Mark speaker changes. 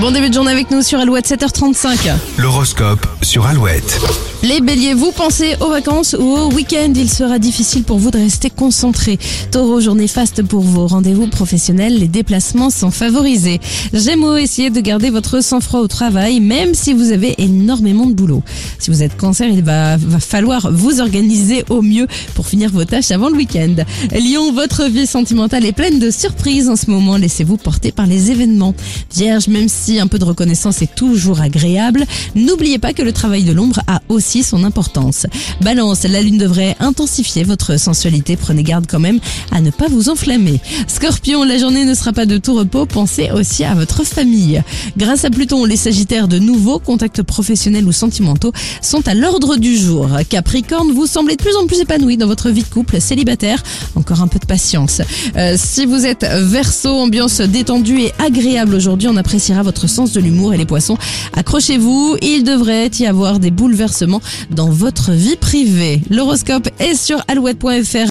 Speaker 1: Bon début de journée avec nous sur Alouette 7h35.
Speaker 2: L'horoscope sur Alouette.
Speaker 1: Les béliers, vous pensez aux vacances ou au week-end, il sera difficile pour vous de rester concentré. Taureau, journée faste pour vos rendez-vous professionnels, les déplacements sont favorisés. Gémeaux, essayez de garder votre sang-froid au travail, même si vous avez énormément de boulot. Si vous êtes cancer, il va, falloir vous organiser au mieux pour finir vos tâches avant le week-end. Lion, votre vie sentimentale est pleine de surprises en ce moment, laissez-vous porter par les événements. Vierge, même si un peu de reconnaissance est toujours agréable, n'oubliez pas que le travail de l'ombre a aussi son importance. Balance, la lune devrait intensifier votre sensualité, prenez garde quand même à ne pas vous enflammer. Scorpion, la journée ne sera pas de tout repos, pensez aussi à votre famille. Grâce à Pluton, les sagittaires de nouveaux contacts professionnels ou sentimentaux sont à l'ordre du jour. Capricorne, vous semblez de plus en plus épanoui dans votre vie de couple célibataire, encore un peu de patience. Euh, si vous êtes verso, ambiance détendue et agréable aujourd'hui, on appréciera votre sens de l'humour et les poissons. Accrochez-vous, il devrait y avoir des bouleversements dans votre vie privée. L'horoscope est sur alouette.fr.